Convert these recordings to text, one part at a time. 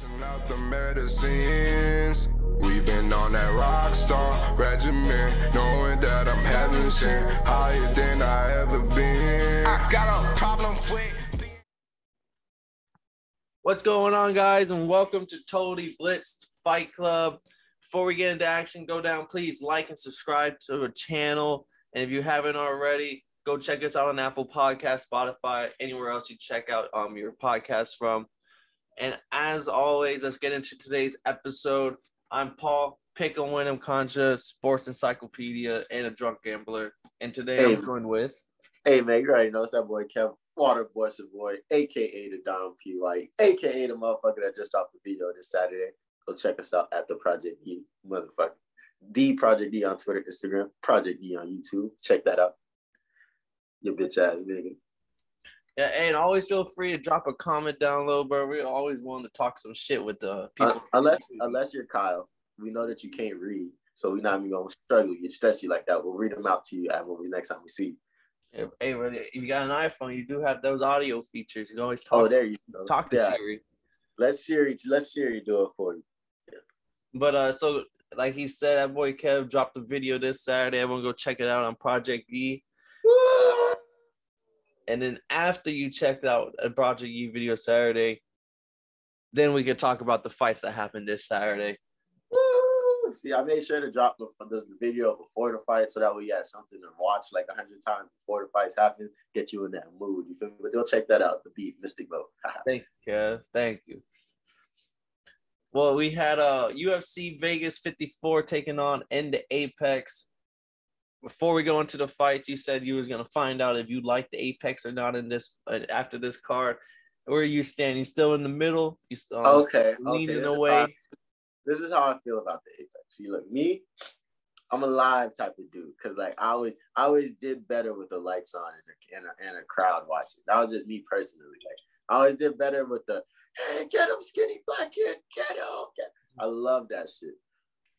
Passing out the medicines. We've been on that rock star regimen, knowing that I'm heaven sent, higher than I ever been. I got a problem with. What's going on, guys, and welcome to Totally Blitzed Fight Club. Before we get into action, go down, please like and subscribe to the channel. And if you haven't already, go check us out on Apple Podcast, Spotify, anywhere else you check out um your podcast from. And as always, let's get into today's episode. I'm Paul, pick a Wyndham Concha, sports encyclopedia, and a drunk gambler. And today Hey. I'm joined with Hey man, you already know it's that boy Kev Water Boy Boy, aka the Don P White, aka the motherfucker that just dropped the video this Saturday. Go check us out at the Project E motherfucker. The Project E on Twitter, Instagram, Project E on YouTube. Check that out. Your bitch ass nigga. Yeah, and always feel free to drop a comment down low, bro. We're always willing to talk some shit with the people. Uh, unless unless you're Kyle, we know that you can't read, so we're not even gonna struggle you, stress you like that. We'll read them out to you at movies next time we see. you. Hey, really, if you got an iPhone, you do have those audio features. You can always talk. Oh, there you go. talk to Yeah. Siri. Let Siri let Siri do it for you. But uh, so like he said, that boy Kev dropped a video this Saturday. Everyone go check it out on Project E. And then after you checked out a Project E video Saturday, then we could talk about the fights that happened this Saturday. Woo! See, I made sure to drop the, the video before the fight so that we had something to watch like a hundred times before the fights happen, get you in that mood. You feel me? But go check that out, the beef, Mystic Boat. Thank you, Kev. Thank you. Well, we had uh UFC Vegas 54 taking on End Apex. Before we go into the fights, you said you was gonna find out if you like the Apex or not in this uh, after this card. Where are you standing? Still in the middle? You still um, okay, okay. leaning This is, how, away? this is how I feel about the Apex. See, look, me, I'm a live type of dude because like I always, I always did better with the lights on and a, and a, and a crowd watching. That was just me personally. Like I always did better with the hey, get him, skinny black kid, get him. Get. I love that shit.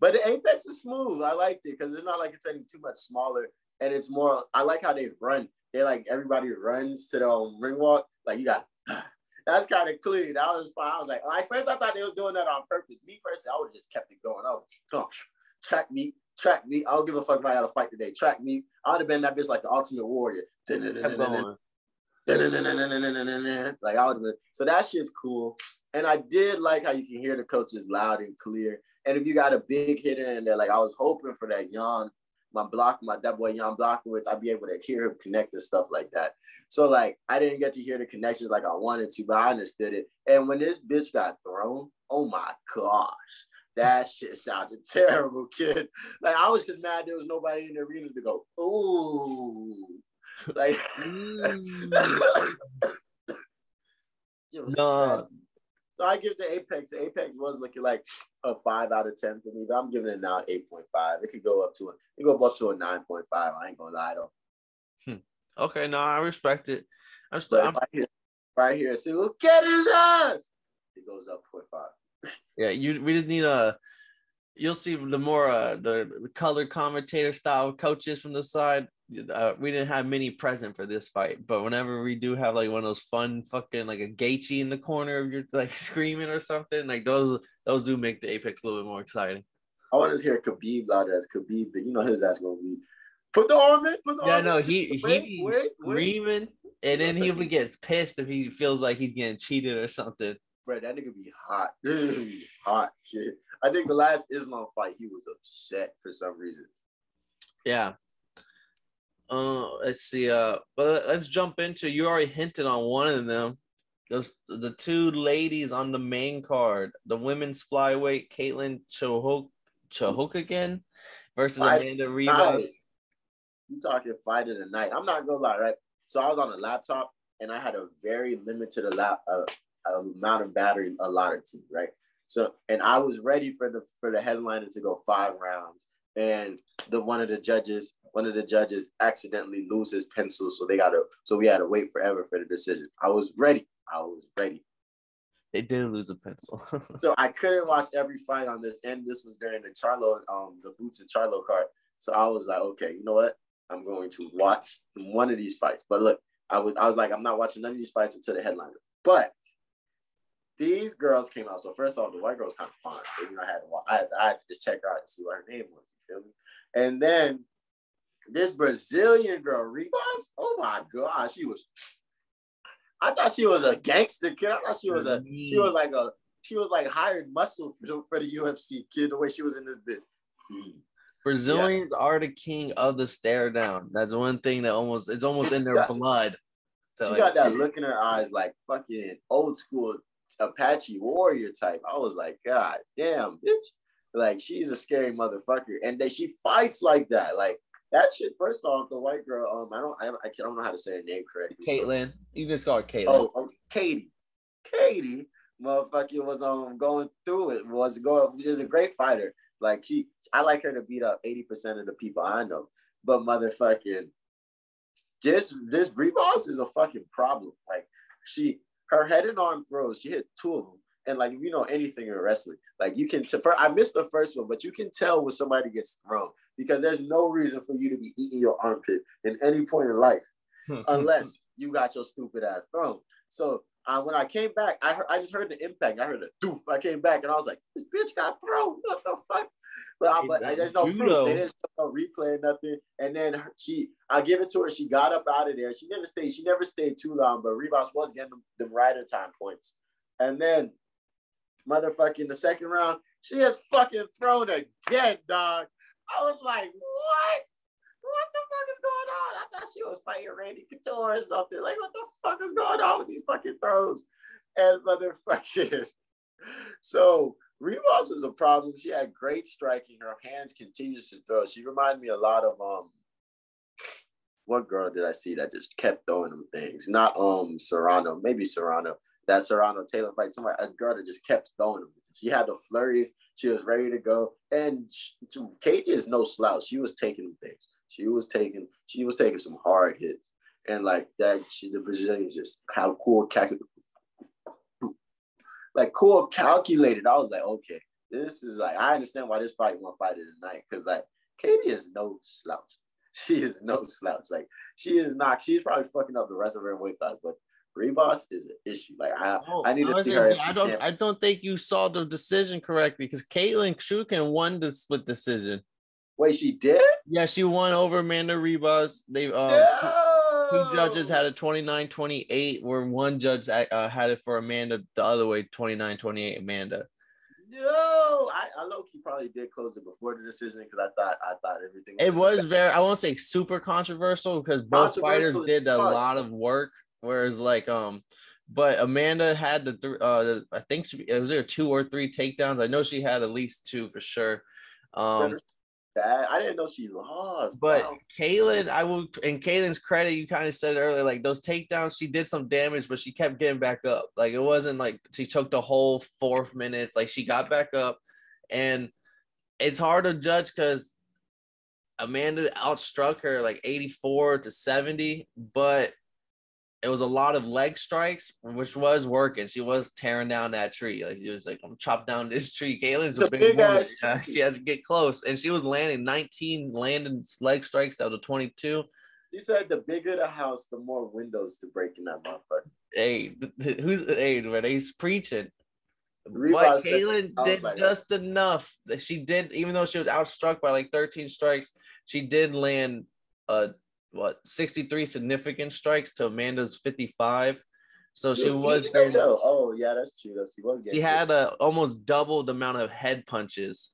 But the Apex is smooth. I liked it because it's not like it's any too much smaller, and it's more. I like how they run. They like everybody runs to their own ring walk. Like you got. That's kind of clean. That was fine. I was like, like first I thought they was doing that on purpose. Me personally, I would have just kept it going. Oh, come on, track me, track me. I don't give a fuck if I got to fight today. Track me. I would have been that bitch like the Ultimate Warrior. Like I would have been. So that shit's cool. And I did like how you can hear the coaches loud and clear. And if you got a big hitter in there, like I was hoping for that Jan, my block, my that boy Jan Blachowicz, I'd be able to hear him connect and stuff like that. So like I didn't get to hear the connections like I wanted to, but I understood it. And when this bitch got thrown, oh my gosh, that shit sounded terrible, kid. Like I was just mad there was nobody in the arena to go, ooh. Like mm. Nah. trash. So I give the Apex. The Apex was looking like a five out of ten for me, but I'm giving it now eight point five. It could go up to a it go up to a nine point five. I ain't gonna lie though. Okay, no, I respect it. I'm still I'm, I hear right here, see, well, get his ass. It goes up point five. yeah, you we just need a you'll see the more uh the, the color commentator style coaches from the side. Uh, we didn't have many present for this fight, but whenever we do have like one of those fun fucking like a Gaethje in the corner of your like screaming or something, like those those do make the Apex a little bit more exciting. I want to hear Khabib loud as Khabib, but you know his ass gonna be put the arm in. Put the Yeah, arm no, in. he he Wait, be wait, wait. screaming, and then he gets pissed if he feels like he's getting cheated or something. Bro, that nigga be hot. Be hot, kid. I think the last Islam fight, he was upset for some reason. Yeah. Uh, let's see. Uh, but let's jump into. You already hinted on one of them. Those the two ladies on the main card, the women's flyweight, Caitlin Chookagian, versus Fight Amanda Ribas. You talking fight of the night. I'm not gonna lie, right? So I was on a laptop and I had a very limited lap, uh, amount of battery allotted to me, right? So and I was ready for the for the headliner to go five rounds. And the one of the judges, one of the judges accidentally lose his pencil. So they gotta so we had to wait forever for the decision. I was ready. I was ready. They did lose a pencil. So I couldn't watch every fight on this, and this was during the Charlo, um, the Boots and Charlo card. So I was like, okay, you know what? I'm going to watch one of these fights. But look, I was I was like, I'm not watching none of these fights until the headliner. But these girls came out. So first off, the white girl was kind of fine. So you know, I had to I had, I had to just check her out and see what her name was. You feel me? And then this Brazilian girl, Ribas, oh my god, she was. I thought she was a gangster kid. I thought she was a she was like a she was like hired muscle for the, for the UFC kid the way she was in this bitch. Mm. Brazilians yeah. are the king of the stare down. That's one thing that almost it's almost in their got, blood. She like, got that look in her eyes like fucking old school Apache warrior type. I was like, God damn, bitch. Like she's a scary motherfucker. And that she fights like that. Like that shit, first off, the white girl, um, I don't I, I don't know how to say her name correctly. Caitlin. So. You just call her Caitlin. Oh, oh Katie. Katie, motherfucker was um going through it, was going, she's a great fighter. Like she, I like her to beat up 80% of the people I know. But motherfucking this this Ribas is a fucking problem. Like she her head and arm throws, she hit two of them. And like if you know anything in wrestling, like you can. T- I missed the first one, but you can tell when somebody gets thrown because there's no reason for you to be eating your armpit in any point in life, unless you got your stupid ass thrown. So uh, when I came back, I heard, I just heard the impact. I heard a doof. I came back and I was like, this bitch got thrown. What the fuck? But, I, but there's no proof. They didn't no replay nothing. And then she, I give it to her. She got up out of there. She never stayed. She never stayed too long. But Ribas was getting them, them rider time points. And then, motherfucking the second round, she has fucking thrown again, dog. I was like, what? What the fuck is going on? I thought she was fighting Randy Couture or something. Like, what the fuck is going on with these fucking throws? And motherfucking. So Ribas was a problem. She had great striking. Her hands continues to throw. She reminded me a lot of um. What girl did I see that just kept throwing them things? Not um Serrano, maybe Serrano. That Serrano Taylor fight. Somebody a girl that just kept throwing them. She had the flurries. She was ready to go. And she, Katie is no slouch. She was taking things. She was taking. She was taking some hard hits. And like that, she the Brazilians just how cool like cool calculated. I was like, okay, this is like I understand why this fight won't fight tonight because like Katie is no slouch. She is no slouch. Like she is not. She's probably fucking up the rest of her weight class, but Ribas is an issue. Like I, oh, I need to see her. I don't. I don't think you saw the decision correctly because Caitlin Chukin won the split decision. Wait, she did? Yeah, she won over Amanda Ribas. They um. No! Two judges had a 29-28 where one judge uh, had it for Amanda the other way 29-28 Amanda. No, I, I low key probably did close it before the decision because I thought I thought everything. Was it was bad. very I won't say super controversial because both fighters did a lot of work, whereas like um, but Amanda had the three. Uh, I think she, it was there two or three takedowns. I know she had at least two for sure. Um, bad. I didn't know she lost. But wow. Kaylin, I will in Kaylin's credit, you kind of said earlier, like those takedowns, she did some damage, but she kept getting back up. Like it wasn't like she took the whole fourth minutes. Like she got back up, and it's hard to judge because Amanda outstruck her like 84 to 70, but it was a lot of leg strikes, which was working. She was tearing down that tree. Like she was like, I'm chop down this tree. Kaylin's a, big, big woman. She has to get close. And she was landing 19 landing leg strikes out of 22. She said the bigger the house, the more windows to break in that motherfucker. Hey, who's hey, man, he's preaching. But Kaylin did like just that. enough. She did, even though she was outstruck by like 13 strikes, she did land a what 63 significant strikes to Amanda's 55. So she was. Oh yeah, that's true. She was. She had a almost double the amount of head punches.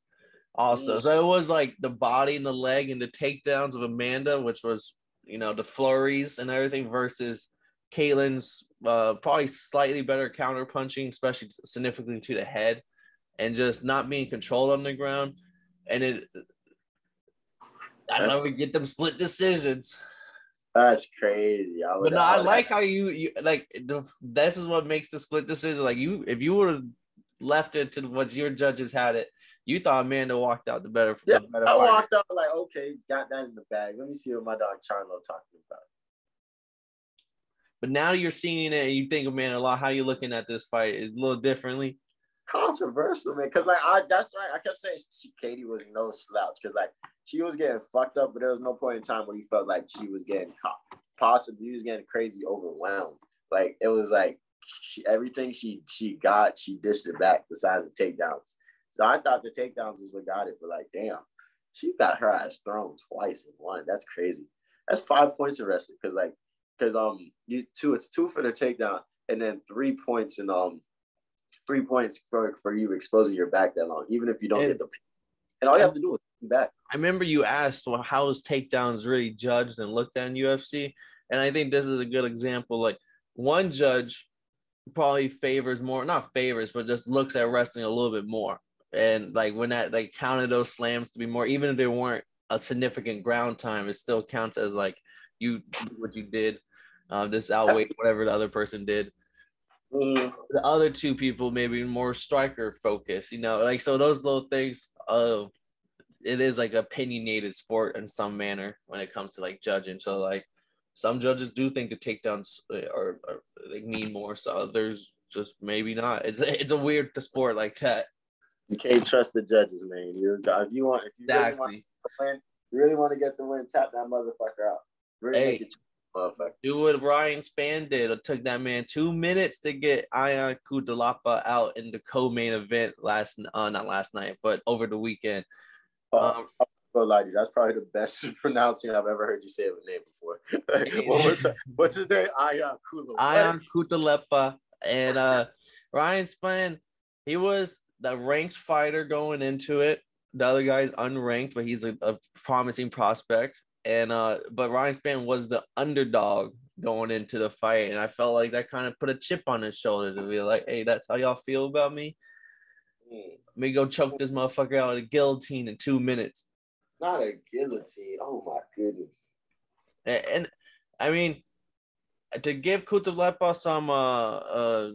Also, mm. so it was like the body and the leg and the takedowns of Amanda, which was you know the flurries and everything, versus Kaylin's uh, probably slightly better counter punching, especially significantly to the head, and just not being controlled on the ground. And it that's how we get them split decisions. That's crazy. I but no, I, like how you, you like the, this is what makes the split decision. Like you, if you would have left it to what your judges had it, you thought Amanda walked out the better. Yeah, the better I walked out like, okay, got that in the bag. Let me see what my dog Charlo talking about. But now you're seeing it, and you think, Amanda, a lot. How you looking at this fight is a little differently controversial, man. Cause like I that's right. I kept saying she, Katie was no slouch. Cause like she was getting fucked up, but there was no point in time where you felt like she was getting caught. Possibly he was getting crazy overwhelmed. Like it was like she everything she she got, she dished it back besides the takedowns. So I thought the takedowns was what got it, but like, damn, she got her ass thrown twice in one. That's crazy. That's five points of wrestling because like, because um, you two, it's two for the takedown and then three points and um, three points for for you exposing your back that long, even if you don't And- get the. And all you have to do is back. I remember you asked well, how is takedowns really judged and looked at in UFC, and I think this is a good example. Like one judge probably favors more, not favors, but just looks at wrestling a little bit more, and like when that like counted those slams to be more, even if they weren't a significant ground time, it still counts as like you what you did. Uh, this outweighed whatever the other person did Mhm. the other two people maybe more striker focused, you know, like so those little things of it is like opinionated sport in some manner when it comes to like judging. So like some judges do think the takedowns uh, are, are like mean more, so others just maybe not. It's it's a weird sport like that. You can't trust the judges, man. You if you want if you really want Exactly. to win, you really want to get the win, tap that motherfucker out. Really make Hey. Motherfucker. Do what Ryan Spann did. It took that man two minutes to get Ion Cutelaba out in the co-main event last uh not last night, but over the weekend. Um, I'm lie to you. That's probably the best pronouncing I've ever heard you say of a name before. what was? What's his name? Ion Kula. Ion Cutelaba and uh Ryan Spann, he was the ranked fighter going into it. The other guy's unranked, but he's a, a promising prospect. And uh, but Ryan Spann was the underdog going into the fight, and I felt like that kind of put a chip on his shoulder to be like, "Hey, that's how y'all feel about me. Let me go choke this motherfucker out with a guillotine in two minutes." Not a guillotine. Oh my goodness. And, and I mean, to give Cutelaba some uh, uh,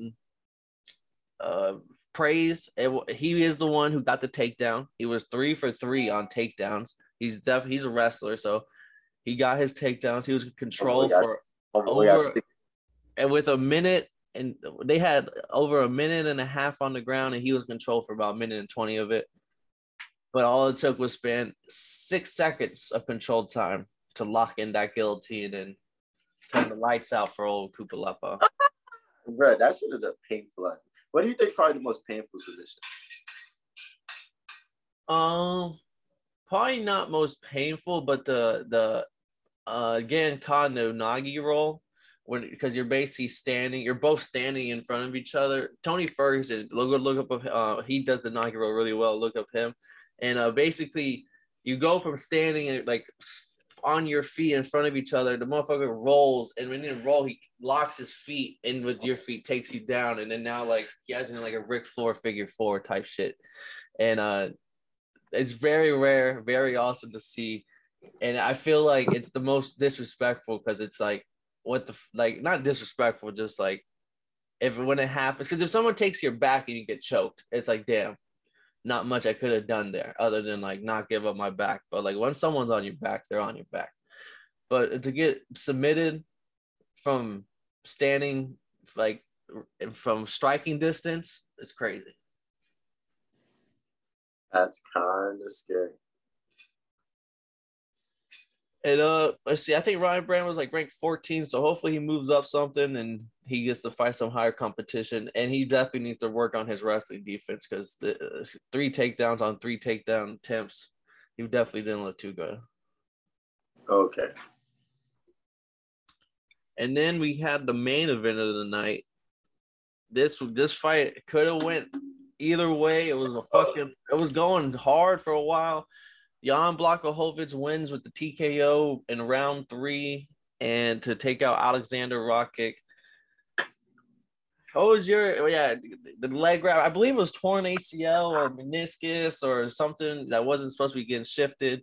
uh, praise, it, he is the one who got the takedown. He was three for three on takedowns. He's def he's a wrestler, so he got his takedowns. He was in control Oh, for Oh, Over- and with a minute and they had over a minute and a half on the ground and he was controlled for about a minute and 20 of it but all it took was Spann six seconds of controlled time to lock in that guillotine and turn the lights out for old Cutelaba. Bro, that shit is a painful. What do you think? Probably the most painful submission. um probably not most painful but the the uh again Kano Nagi roll when because you're basically standing, you're both standing in front of each other. Tony Ferguson, look look up, uh, he does the nagi roll really well. Look up him, and uh, basically you go from standing like on your feet in front of each other. The motherfucker rolls, and when you roll, he locks his feet in with your feet, takes you down, and then now like he has in like a Ric Flair figure four type shit, and uh, it's very rare, very awesome to see. And I feel like it's the most disrespectful because it's like what the like not disrespectful, just like if when it happens, because if someone takes your back and you get choked, it's like damn, not much I could have done there other than like not give up my back. But like when someone's on your back, they're on your back. But to get submitted from standing like from striking distance, it's crazy. That's kind of scary. And uh, let's see. I think Ryan Brand was like ranked 14, so hopefully he moves up something and he gets to fight some higher competition. And he definitely needs to work on his wrestling defense because the uh, three takedowns on three takedown attempts, he definitely didn't look too good. Okay. And then we had the main event of the night. This this fight could have went either way. It was a fucking. It was going hard for a while. Jan Blachowicz wins with the TKO in round three, and to take out Alexander Rakic. What was your oh yeah the leg wrap? I believe it was torn ACL or meniscus or something that wasn't supposed to be getting shifted.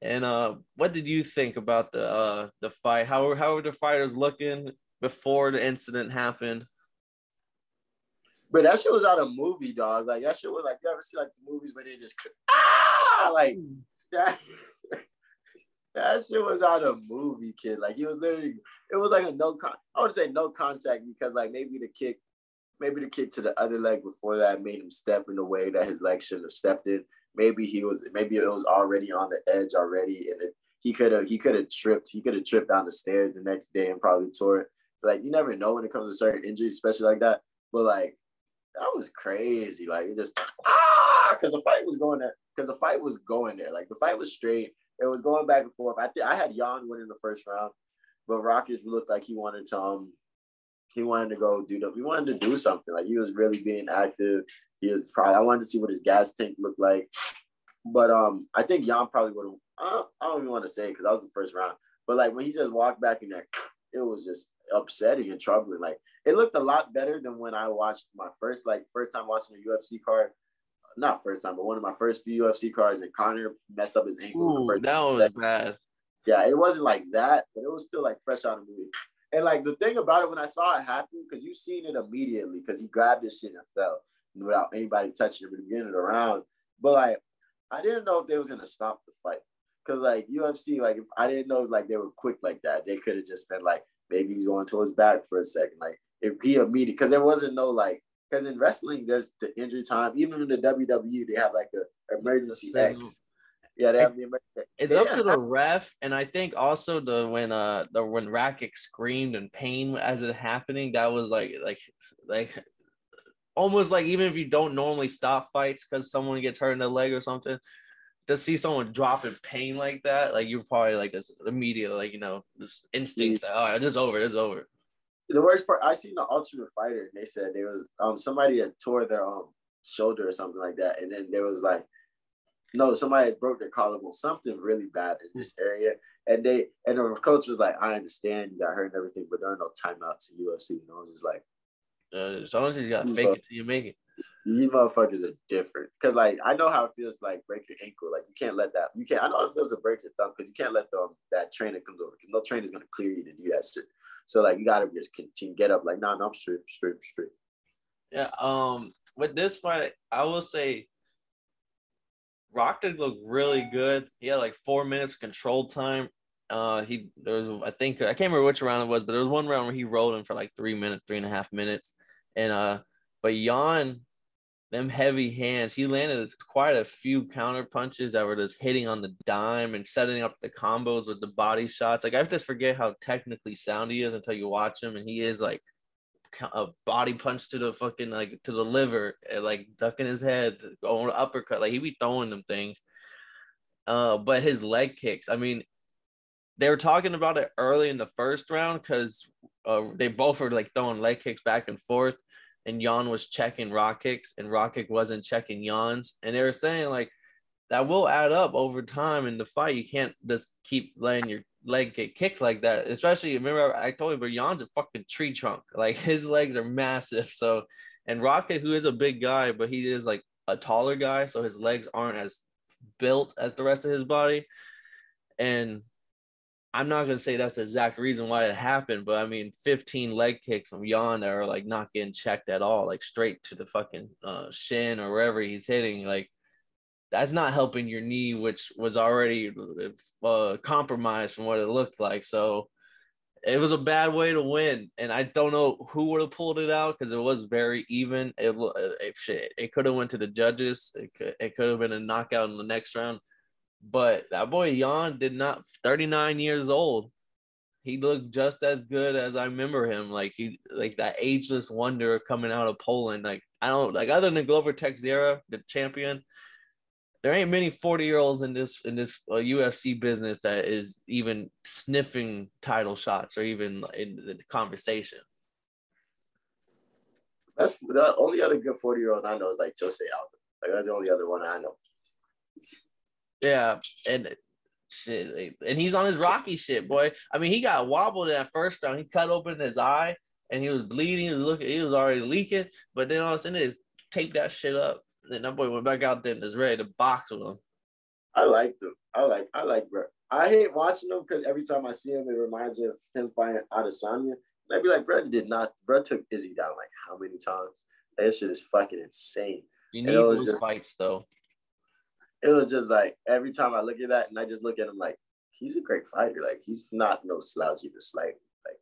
And uh, what did you think about the uh, the fight? How how were the fighters looking before the incident happened? But that shit was out of movie, dog. Like that shit was like you ever see like the movies where they just ah like that. that shit was out of movie, kid. Like he was literally, it was like a no con. I would say no contact because like maybe the kick, maybe the kick to the other leg before that made him step in a way that his leg shouldn't have stepped in. Maybe he was, maybe it was already on the edge already, and it, he could have, he could have tripped, he could have tripped down the stairs the next day and probably tore it. Like you never know when it comes to certain injuries, especially like that. But like that was crazy. Like it just ah, because the fight was going there. Because the fight was going there. Like the fight was straight. It was going back and forth. I think I had Yan winning the first round, but Rakic looked like he wanted to um he wanted to go do the he wanted to do something. Like he was really being active. He was probably I wanted to see what his gas tank looked like. But um I think Yan probably would have uh, I don't even want to say because that was the first round. But like when he just walked back in there, it was just upsetting and troubling. Like it looked a lot better than when I watched my first like first time watching a UFC card. Not first time, but one of my first few UFC cards, and Conor messed up his ankle. Ooh, that was bad. Yeah, it wasn't like that, but it was still like fresh out of the movie. And like the thing about it, when I saw it happen, because you seen it immediately, because he grabbed his shit and fell without anybody touching him at the beginning of the round. But like, I didn't know if they was gonna stop the fight. Cause like UFC, like if I didn't know like they were quick like that. They could have just been like, maybe he's going to his back for a second. Like if he immediate, because there wasn't no like, because in wrestling there's the injury time. Even in the WWE, they have like a emergency X. Yeah, they have the emergency. It's up to the ref, and I think also the when uh the when Rakic screamed in pain as it happening, that was like like like almost like even if you don't normally stop fights because someone gets hurt in the leg or something, to see someone drop in pain like that, like you're probably like this immediate, like you know, this instinct. Like, All right, this is over. This is over. The worst part, I seen the Ultimate Fighter, and they said there was um somebody had tore their um shoulder or something like that, and then there was like, no, somebody had broke their collarbone, something really bad in this area, and they and the coach was like, I understand you got hurt and everything, but there are no timeouts in UFC, and I was just like, uh, sometimes you gotta fake it till you make it you motherfuckers are different. Cause like I know how it feels like break your ankle. Like you can't let that. You can't. I know how it feels to break your thumb because you can't let them that trainer comes over because no trainer's gonna clear you to do that shit. So like you gotta just continue get up. Like nah, no, I'm straight, straight, straight. Yeah. Um. With this fight, I will say. Rock did look really good. He had like four minutes control time. Uh, he there was I think I can't remember which round it was, but there was one round where he rolled him for like three minutes, three and a half minutes, and uh, but Yan them heavy hands. He landed quite a few counter punches that were just hitting on the dime and setting up the combos with the body shots. Like I just forget how technically sound he is until you watch him, and he is like a body punch to the fucking like to the liver, and, like ducking his head, going uppercut. Like he be throwing them things. Uh, but his leg kicks. I mean, they were talking about it early in the first round because uh, they both were like throwing leg kicks back and forth and Yan was checking Rakic and Rakic wasn't checking Yan's. And they were saying like that will add up over time in the fight. You can't just keep letting your leg get kicked like that. Especially remember I told you, but Yan's a fucking tree trunk. Like his legs are massive. So and Rakic, who is a big guy, but he is like a taller guy, so his legs aren't as built as the rest of his body. And I'm not gonna say that's the exact reason why it happened, but I mean, 15 leg kicks from that are like not getting checked at all, like straight to the fucking uh, shin or wherever he's hitting. Like that's not helping your knee, which was already uh, compromised from what it looked like. So it was a bad way to win, and I don't know who would have pulled it out because it was very even. It, it shit, it could have went to the judges. It could, it could have been a knockout in the next round but that boy Yan did not 39 years old. He looked just as good as I remember him. Like he like that ageless wonder coming out of Poland. Like I don't like other than Glover Teixeira, the champion. There ain't many 40 year olds in this in this uh, UFC business that is even sniffing title shots or even in the conversation. That's the only other good 40 year old I know is like Jose Aldo. Like that's the only other one I know. Yeah, and shit, and he's on his Rocky shit, boy. I mean, he got wobbled in that first round. He cut open his eye, and he was bleeding. He was looking, he was already leaking. But then all of a sudden, he taped that shit up. And then that boy went back out there and was ready to box with him. I like them. I like. I like bro. I hate watching them because every time I see him, it reminds me of him fighting Adesanya. And I'd be like, bro, did not. Bro took Izzy down like how many times? That shit is fucking insane. You need those just, fights though it was just like every time I look at that and I just look at him like he's a great fighter. Like he's not no slouchy to slight. Like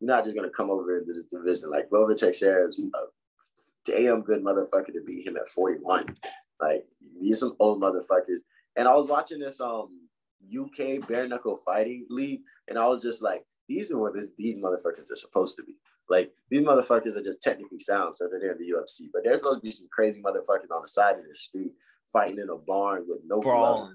you're not just gonna come over into this division. Like Glover Teixeira is a damn good motherfucker to beat him at 41. Like these some old motherfuckers. And I was watching this um UK bare knuckle fighting league, and I was just like, these are what this, these motherfuckers are supposed to be. Like these motherfuckers are just technically sound, so they're in the UFC. But there's going to be some crazy motherfuckers on the side of the street fighting in a barn with no gloves,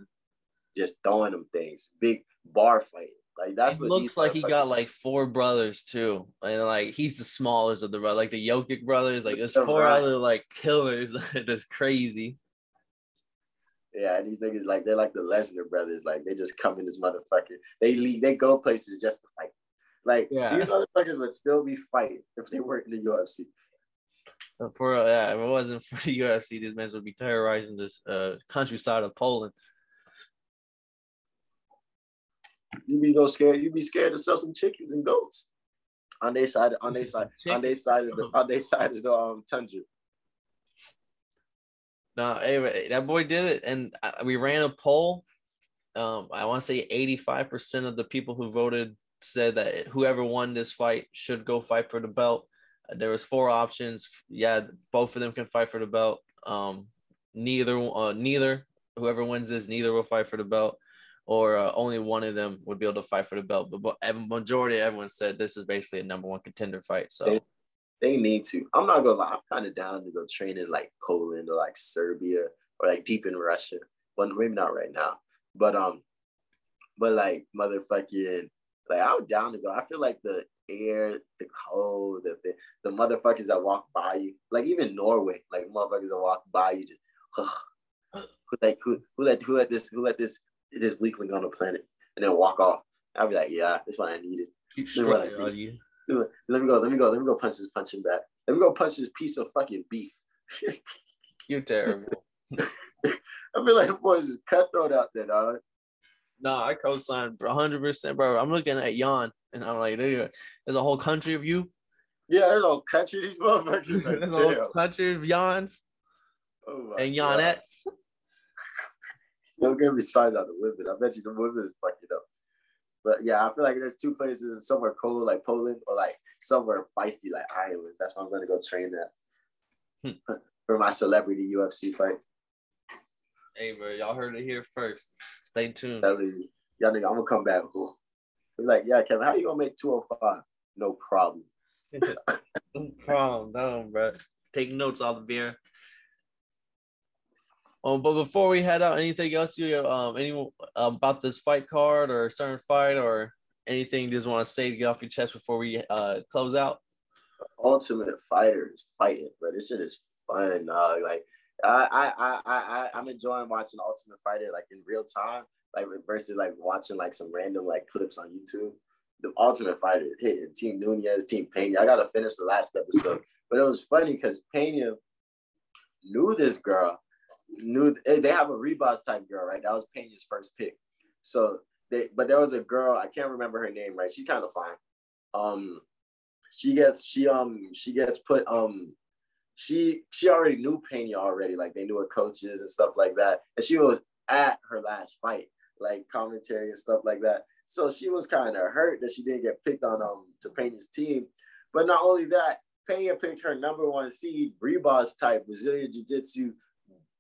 just throwing them things, big bar fighting. Like that's It what looks like he got like four brothers too, and like he's the smallest of the brothers, like the Jokic brothers. Like there's four Ryan. other like killers that are just crazy. Yeah, these niggas like they're like the Lesnar brothers. Like they just come in this motherfucker. They leave, they go places just to fight. Like Yeah. these motherfuckers would still be fighting if they weren't in the UFC. For uh, yeah, if it wasn't for the UFC, these men would be terrorizing this uh countryside of Poland. You be go scared. You be scared to sell some chickens and goats on their side. On their side. on their side of the on their side of the um tundra. No, anyway, that boy did it, and uh, we ran a poll. Um, I want to say eighty-five percent of the people who voted said that whoever won this fight should go fight for the belt. There was four options. Yeah, both of them can fight for the belt. Um, neither, uh, neither whoever wins this, neither will fight for the belt, or uh, only one of them would be able to fight for the belt. But, but majority, everyone said this is basically a number one contender fight. So They- They need to. I'm not gonna lie. I'm kind of down to go train in like Poland or like Serbia or like deep in Russia. Well, maybe not right now, but um, but like motherfucking, like I'm down to go. I feel like the air, the cold, the the, the motherfuckers that walk by you, like even Norway, like motherfuckers that walk by you, just who like who who let who let this who let this this weakling on the planet and then walk off. I'll be like, yeah, this one I needed. keep They were straight you. Let me go. Let me go. Let me go punch this punching back. Let me go punch this piece of fucking beef. You're terrible. I feel like the boys is cutthroat out there, dog. No, I co-sign, hundred percent, bro. I'm looking at Jan, and I'm like, there- there's a whole country of you. Yeah, there's a whole country. of These motherfuckers. Like, There's a whole country of Jans Oh and God. Janettes. Don't get me started on the women. I bet you the women is fucking up. But yeah, I feel like there's two places somewhere cold like Poland or like somewhere feisty like Ireland. That's where I'm gonna go train at hmm. for my celebrity UFC fight. Hey, bro, y'all heard it here first. Stay tuned. Y'all nigga, I'm gonna come back. Ooh. Be like, yeah, Kevin, how you gonna make 205? No problem. No problem, no, bro. Take notes on the beer. Um, but before we head out, anything else you um any um, about this fight card or certain fight or anything you just want to say to get off your chest before we uh close out? Ultimate Fighter is fighting, bro. This shit is fun, dog. Like I, I, I, I, I'm enjoying watching Ultimate Fighter like in real time, like versus like watching like some random like clips on YouTube. The Ultimate Fighter hitting Team Nunes, Team Pena. I gotta finish the last episode, but it was funny because Pena knew this girl, knew eh, they have a Ribas type girl, right? That was Pena's first pick. So they, but there was a girl I can't remember her name, right? She's kind of fine. Um, she gets she um she gets put um she she already knew Pena already, like they knew her coaches and stuff like that, and she was at her last fight, like commentary and stuff like that. So she was kind of hurt that she didn't get picked on um to Pena's team, but not only that, Pena picked her number one seed, Ribas type Brazilian Jiu Jitsu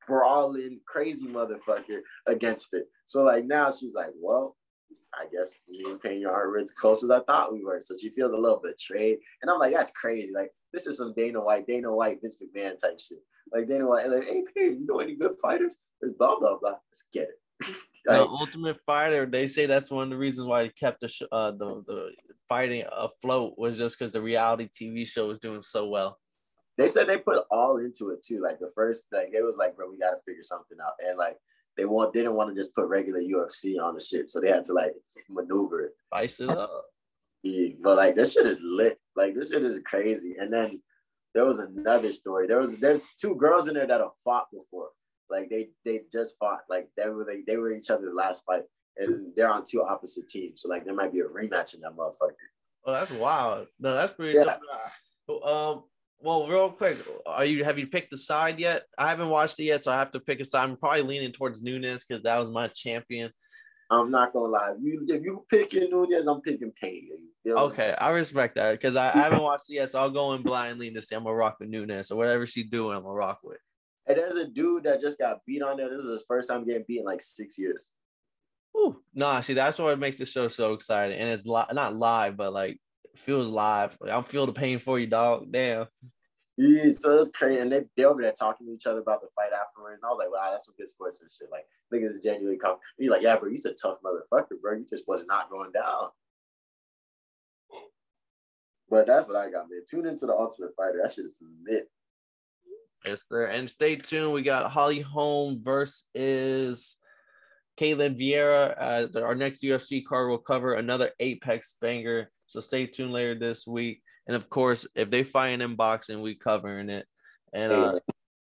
brawling crazy motherfucker against it. So like now she's like, well, I guess me and Pena aren't as close as I thought we were. So she feels a little betrayed. And I'm like, that's crazy. Like, this is some Dana White, Dana White, Vince McMahon type shit. Like Dana White, like, hey Pena, you know any good fighters? There's blah blah blah. Let's get it. The Ultimate Fighter, they say that's one of the reasons why it kept the sh- uh the, the fighting afloat was just because the reality TV show was doing so well. they said they put all into it too. Like the first, like it was like, bro, we gotta figure something out. And like they want, they didn't want to just put regular UFC on the shit, so they had to like maneuver it. Spice it up. Yeah, but like this shit is lit. Like this shit is crazy. And then there was another story. There was there's two girls in there that have fought before. Like they they just fought. Like they were they, they were each other's last fight, and they're on two opposite teams. So like there might be a rematch in that motherfucker. Oh, that's wild. No, that's pretty. Yeah. dope. Um, well, real quick, are you have you picked the side yet? I haven't watched it yet, so I have to pick a side. I'm probably leaning towards Nunes because that was my champion. I'm not gonna lie. If you if you picking Nunes, I'm picking Payne. You? Okay, I respect that because I, I haven't watched it yet, so I'll go in blindly to say I'm gonna rock with Nunes or whatever she's doing. I'm gonna rock with. And there's a dude that just got beat on there. This is his first time getting beat in like six years. Ooh, nah, see, that's what makes the show so exciting, and it's li- not live, but like feels live. Like, I'm feel the pain for you, dog. Damn. Yeah, so it's crazy. And they, they over there talking to each other about the fight afterwards. And I was like, wow, that's some good sports and shit. Like, niggas genuinely come. He's like, yeah, bro, you a tough motherfucker, bro. You just was not going down. But that's what I got, man. Tune into the Ultimate Fighter. That shit is lit. Yes, sir. And stay tuned. We got Holly Holm versus Ketlen Vieira. Uh, our next UFC card will cover another Apex banger. So stay tuned later this week. And of course, if they fight in boxing, we covering it. And uh,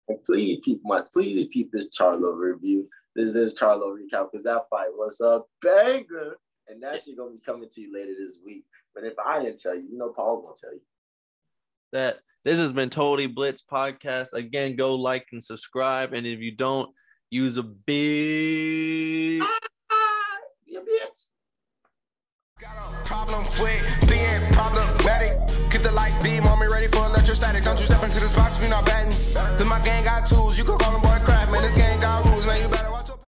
and please keep my please keep this Charlo review. This this Charlo recap because that fight was a banger, and that shit gonna be coming to you later this week. But if I didn't tell you, you know Paul gonna tell you. That this has been Totally Blitz podcast. Again, go like and subscribe, and if you don't, use a big. Got a problem with being problematic. Get the light beam on me ready for electrostatic. Don't you step into this box if you're not batting. Then my gang got tools, you can call them